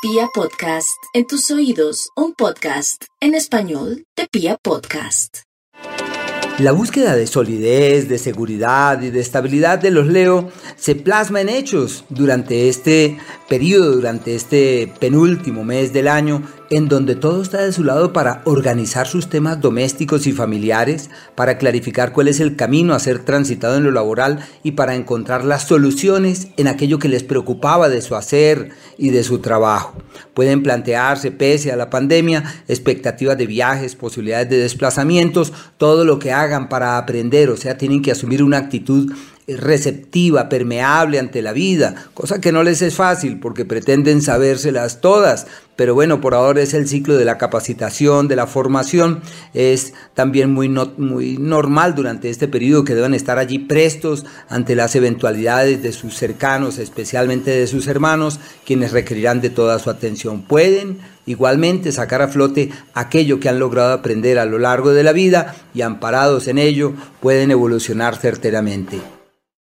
Pia Podcast, en tus oídos, un podcast en español de Pia Podcast. La búsqueda de solidez, de seguridad y de estabilidad de los Leo se plasma en hechos durante este periodo, durante este penúltimo mes del año, en donde todo está de su lado para organizar sus temas domésticos y familiares, para clarificar cuál es el camino a ser transitado en lo laboral y para encontrar las soluciones en aquello que les preocupaba de su hacer y de su trabajo. Pueden plantearse, pese a la pandemia, expectativas de viajes, posibilidades de desplazamientos, todo lo que hagan para aprender, o sea, tienen que asumir una actitud receptiva, permeable ante la vida, cosa que no les es fácil porque pretenden sabérselas todas, pero bueno, por ahora es el ciclo de la capacitación, de la formación, es también muy, muy normal durante este periodo que deban estar allí prestos ante las eventualidades de sus cercanos, especialmente de sus hermanos, quienes requerirán de toda su atención. Pueden igualmente sacar a flote aquello que han logrado aprender a lo largo de la vida y amparados en ello pueden evolucionar certeramente.